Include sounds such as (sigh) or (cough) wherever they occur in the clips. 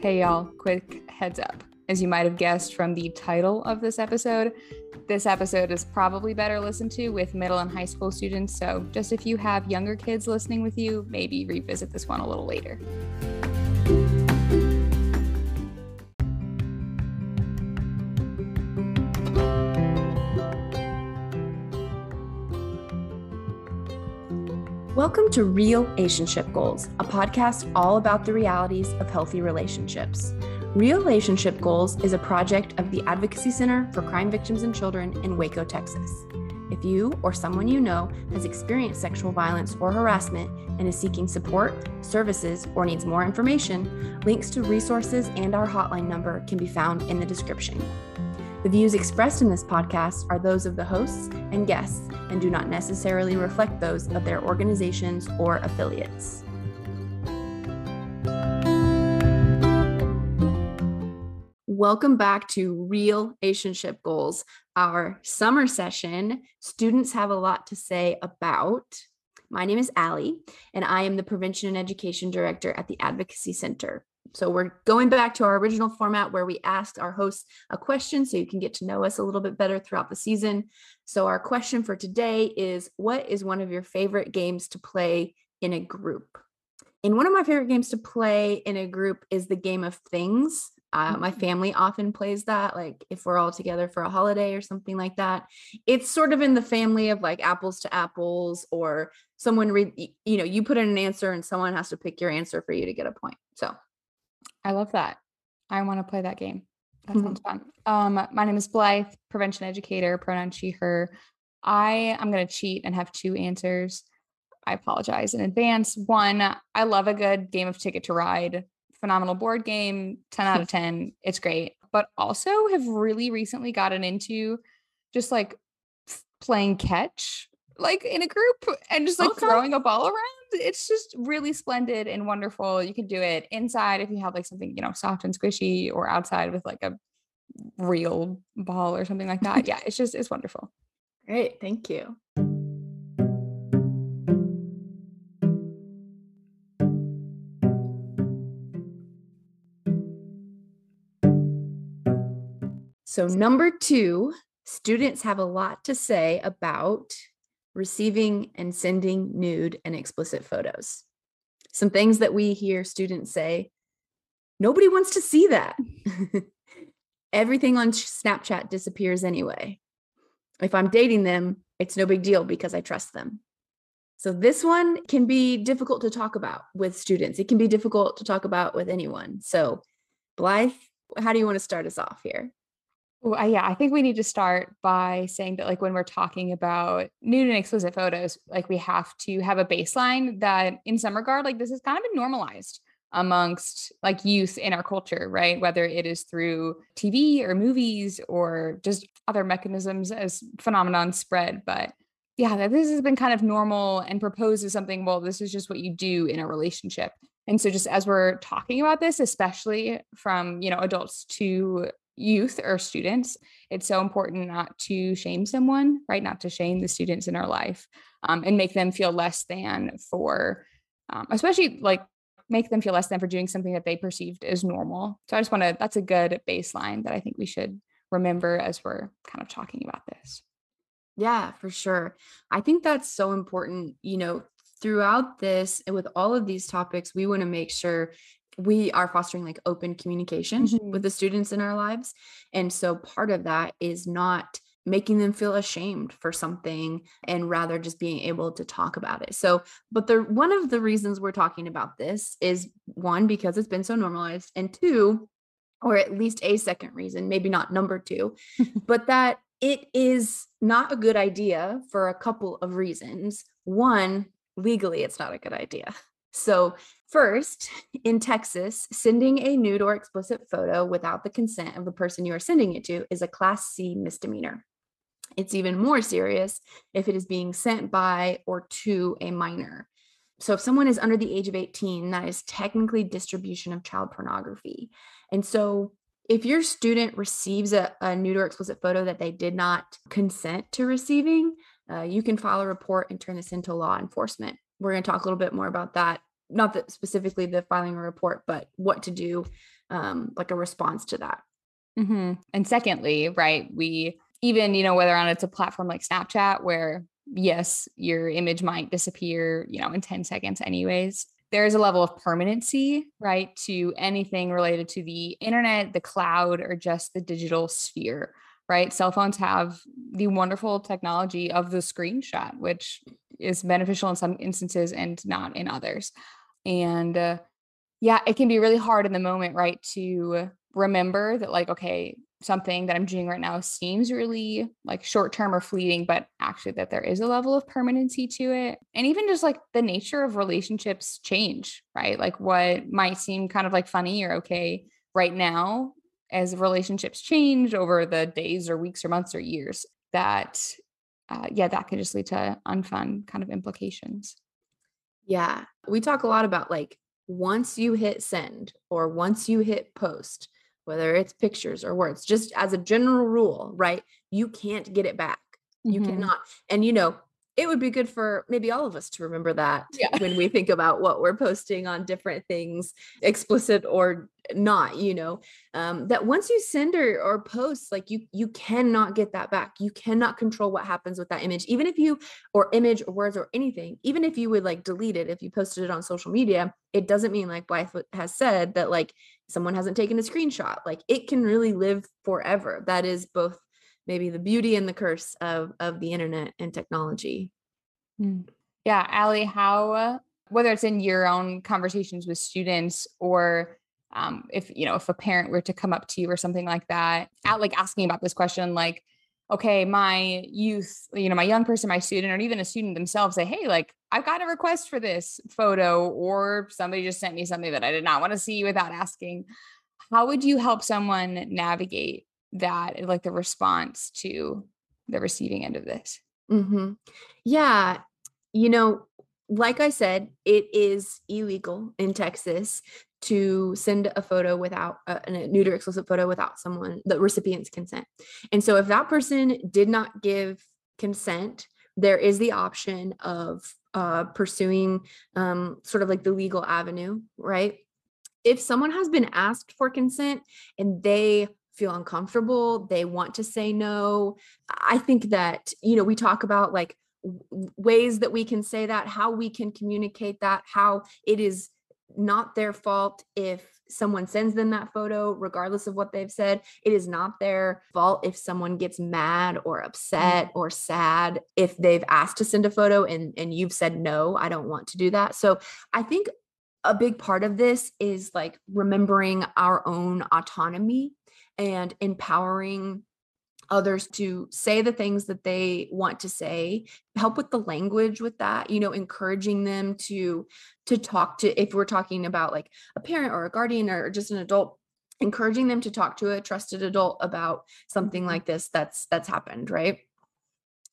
Hey, y'all, quick heads up. As you might have guessed from the title of this episode, this episode is probably better listened to with middle and high school students. So, just if you have younger kids listening with you, maybe revisit this one a little later. Welcome to Real Relationship Goals, a podcast all about the realities of healthy relationships. Real Relationship Goals is a project of the Advocacy Center for Crime Victims and Children in Waco, Texas. If you or someone you know has experienced sexual violence or harassment and is seeking support, services, or needs more information, links to resources and our hotline number can be found in the description. The views expressed in this podcast are those of the hosts and guests and do not necessarily reflect those of their organizations or affiliates. Welcome back to Real Relationship Goals, our summer session. Students have a lot to say about. My name is Allie, and I am the Prevention and Education Director at the Advocacy Center. So we're going back to our original format where we asked our hosts a question so you can get to know us a little bit better throughout the season. So our question for today is what is one of your favorite games to play in a group? And one of my favorite games to play in a group is the game of things. Uh, my mm-hmm. family often plays that, like if we're all together for a holiday or something like that. It's sort of in the family of like apples to apples, or someone read, you know, you put in an answer and someone has to pick your answer for you to get a point. So I love that. I want to play that game. That mm-hmm. sounds fun. Um, my name is Blythe, prevention educator, pronoun she, her. I am going to cheat and have two answers. I apologize in advance. One, I love a good game of Ticket to Ride. Phenomenal board game, 10 out of (laughs) 10. It's great. But also have really recently gotten into just like playing catch like in a group and just like okay. throwing a ball around. It's just really splendid and wonderful. You can do it inside if you have like something, you know, soft and squishy or outside with like a real ball or something like that. (laughs) Yeah, it's just it's wonderful. Great. Thank you. So, number two, students have a lot to say about receiving and sending nude and explicit photos. Some things that we hear students say nobody wants to see that. (laughs) Everything on Snapchat disappears anyway. If I'm dating them, it's no big deal because I trust them. So, this one can be difficult to talk about with students. It can be difficult to talk about with anyone. So, Blythe, how do you want to start us off here? Well, yeah, I think we need to start by saying that, like, when we're talking about nude and explicit photos, like, we have to have a baseline that, in some regard, like, this has kind of been normalized amongst like youth in our culture, right? Whether it is through TV or movies or just other mechanisms as phenomenon spread. But yeah, that this has been kind of normal and proposed as something, well, this is just what you do in a relationship. And so just as we're talking about this, especially from, you know, adults to youth or students, it's so important not to shame someone, right? Not to shame the students in our life um, and make them feel less than for, um, especially like make them feel less than for doing something that they perceived as normal. So I just want to, that's a good baseline that I think we should remember as we're kind of talking about this. Yeah, for sure. I think that's so important. You know, throughout this and with all of these topics, we want to make sure we are fostering like open communication mm-hmm. with the students in our lives. And so part of that is not making them feel ashamed for something and rather just being able to talk about it. So, but the one of the reasons we're talking about this is one because it's been so normalized and two or at least a second reason, maybe not number 2, (laughs) but that it is not a good idea for a couple of reasons. One, legally it's not a good idea. So, first, in Texas, sending a nude or explicit photo without the consent of the person you are sending it to is a Class C misdemeanor. It's even more serious if it is being sent by or to a minor. So, if someone is under the age of 18, that is technically distribution of child pornography. And so, if your student receives a, a nude or explicit photo that they did not consent to receiving, uh, you can file a report and turn this into law enforcement we're going to talk a little bit more about that not that specifically the filing a report, but what to do, um, like a response to that. Mm-hmm. And secondly, right, we even, you know, whether or not it's a platform like Snapchat where yes, your image might disappear, you know, in 10 seconds anyways. There is a level of permanency, right, to anything related to the internet, the cloud, or just the digital sphere, right? Cell phones have the wonderful technology of the screenshot, which is beneficial in some instances and not in others. And uh, yeah, it can be really hard in the moment, right, to remember that, like, okay, something that I'm doing right now seems really like short term or fleeting, but actually that there is a level of permanency to it. And even just like the nature of relationships change, right? Like what might seem kind of like funny or okay right now as relationships change over the days or weeks or months or years, that uh, yeah, that can just lead to unfun kind of implications. Yeah. We talk a lot about like once you hit send or once you hit post, whether it's pictures or words, just as a general rule, right? You can't get it back. You mm-hmm. cannot. And you know, it would be good for maybe all of us to remember that yeah. (laughs) when we think about what we're posting on different things, explicit or not, you know, um, that once you send or, or post, like you, you cannot get that back. You cannot control what happens with that image, even if you, or image or words or anything, even if you would like delete it, if you posted it on social media, it doesn't mean like Blythe has said that like someone hasn't taken a screenshot. Like it can really live forever. That is both maybe the beauty and the curse of of the internet and technology. Mm. Yeah, Allie, how whether it's in your own conversations with students or um, if you know if a parent were to come up to you or something like that, like asking about this question, like, okay, my youth, you know, my young person, my student, or even a student themselves say, hey, like I've got a request for this photo, or somebody just sent me something that I did not want to see without asking. How would you help someone navigate that like the response to the receiving end of this. Mm-hmm. yeah you know like i said it is illegal in texas to send a photo without uh, a nude or explicit photo without someone the recipient's consent. And so if that person did not give consent there is the option of uh, pursuing um, sort of like the legal avenue right? If someone has been asked for consent and they feel uncomfortable, they want to say no. I think that, you know, we talk about like ways that we can say that, how we can communicate that, how it is not their fault if someone sends them that photo, regardless of what they've said. It is not their fault if someone gets mad or upset mm. or sad if they've asked to send a photo and, and you've said, no, I don't want to do that. So I think a big part of this is like remembering our own autonomy and empowering others to say the things that they want to say help with the language with that you know encouraging them to to talk to if we're talking about like a parent or a guardian or just an adult encouraging them to talk to a trusted adult about something mm-hmm. like this that's that's happened right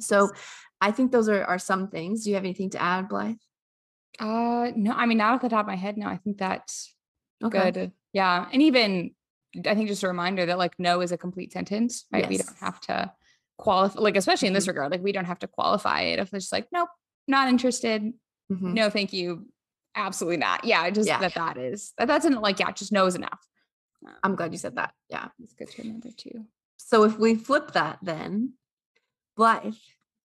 so i think those are are some things do you have anything to add blythe uh no i mean not off the top of my head no i think that's okay. good yeah and even I think just a reminder that like no is a complete sentence, right? Yes. We don't have to qualify, like, especially in this mm-hmm. regard, like, we don't have to qualify it if it's just like, nope, not interested. Mm-hmm. No, thank you. Absolutely not. Yeah. Just yeah. that that is, that that's not like, yeah, just no is enough. Um, I'm glad you said that. Yeah. It's good to remember too. So if we flip that, then Blythe,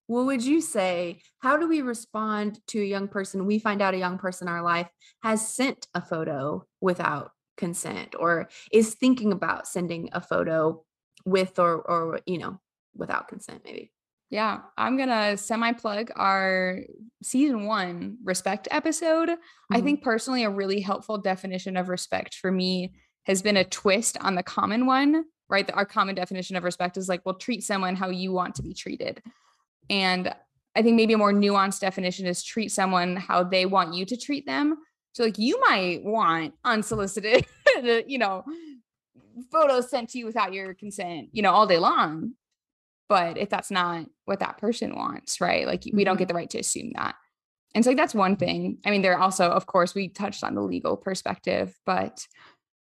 what would you say? How do we respond to a young person? We find out a young person in our life has sent a photo without consent or is thinking about sending a photo with or or you know without consent maybe. Yeah i'm gonna semi plug our season one respect episode. Mm-hmm. i think personally a really helpful definition of respect for me has been a twist on the common one right? Our common definition of respect is like well treat someone how you want to be treated. And i think maybe a more nuanced definition is treat someone how they want you to treat them so like you might want unsolicited, (laughs) you know, photos sent to you without your consent, you know, all day long. But if that's not what that person wants, right? Like we don't mm-hmm. get the right to assume that. And so like that's one thing. I mean, there also, of course, we touched on the legal perspective, but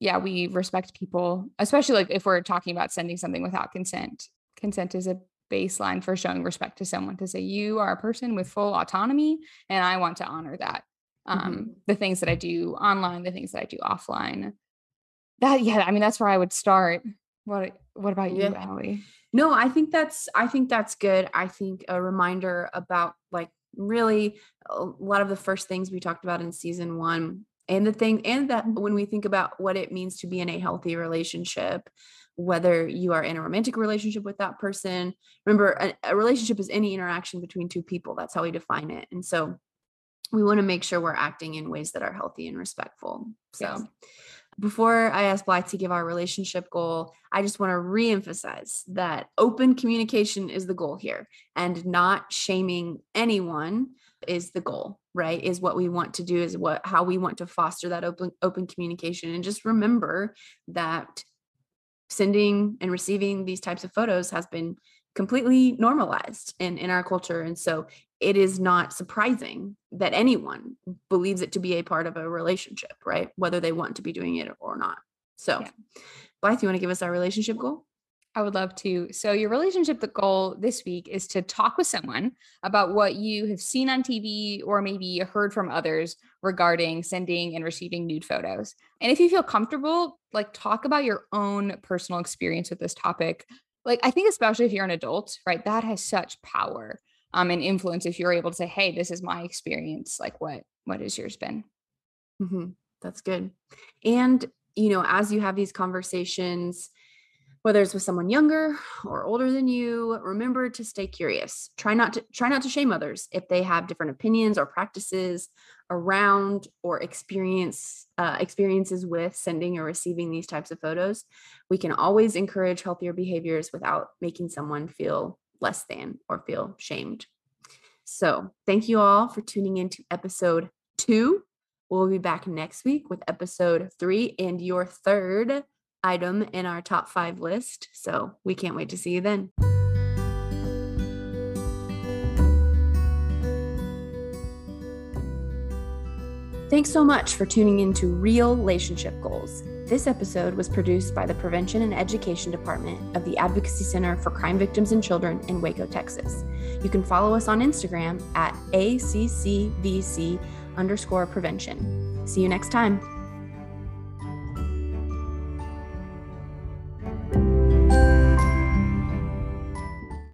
yeah, we respect people, especially like if we're talking about sending something without consent. Consent is a baseline for showing respect to someone to say you are a person with full autonomy and I want to honor that um, mm-hmm. the things that I do online, the things that I do offline. That yeah, I mean that's where I would start. What what about you, yeah. Allie? No, I think that's I think that's good. I think a reminder about like really a lot of the first things we talked about in season 1 and the thing and that when we think about what it means to be in a healthy relationship whether you are in a romantic relationship with that person remember a, a relationship is any interaction between two people that's how we define it and so we want to make sure we're acting in ways that are healthy and respectful so yes. before i ask blythe to give our relationship goal i just want to reemphasize that open communication is the goal here and not shaming anyone is the goal right is what we want to do is what how we want to foster that open open communication and just remember that sending and receiving these types of photos has been completely normalized in in our culture and so it is not surprising that anyone believes it to be a part of a relationship right whether they want to be doing it or not so yeah. blythe you want to give us our relationship goal I would love to. So, your relationship the goal this week is to talk with someone about what you have seen on TV or maybe heard from others regarding sending and receiving nude photos. And if you feel comfortable, like talk about your own personal experience with this topic. Like, I think, especially if you're an adult, right, that has such power um, and influence if you're able to say, hey, this is my experience. Like, what, what has yours been? Mm-hmm. That's good. And, you know, as you have these conversations, whether it's with someone younger or older than you remember to stay curious try not to try not to shame others if they have different opinions or practices around or experience uh, experiences with sending or receiving these types of photos we can always encourage healthier behaviors without making someone feel less than or feel shamed so thank you all for tuning in to episode two we'll be back next week with episode three and your third item in our top five list. So we can't wait to see you then. Thanks so much for tuning in to Real Relationship Goals. This episode was produced by the Prevention and Education Department of the Advocacy Center for Crime Victims and Children in Waco, Texas. You can follow us on Instagram at ACCVC underscore prevention. See you next time.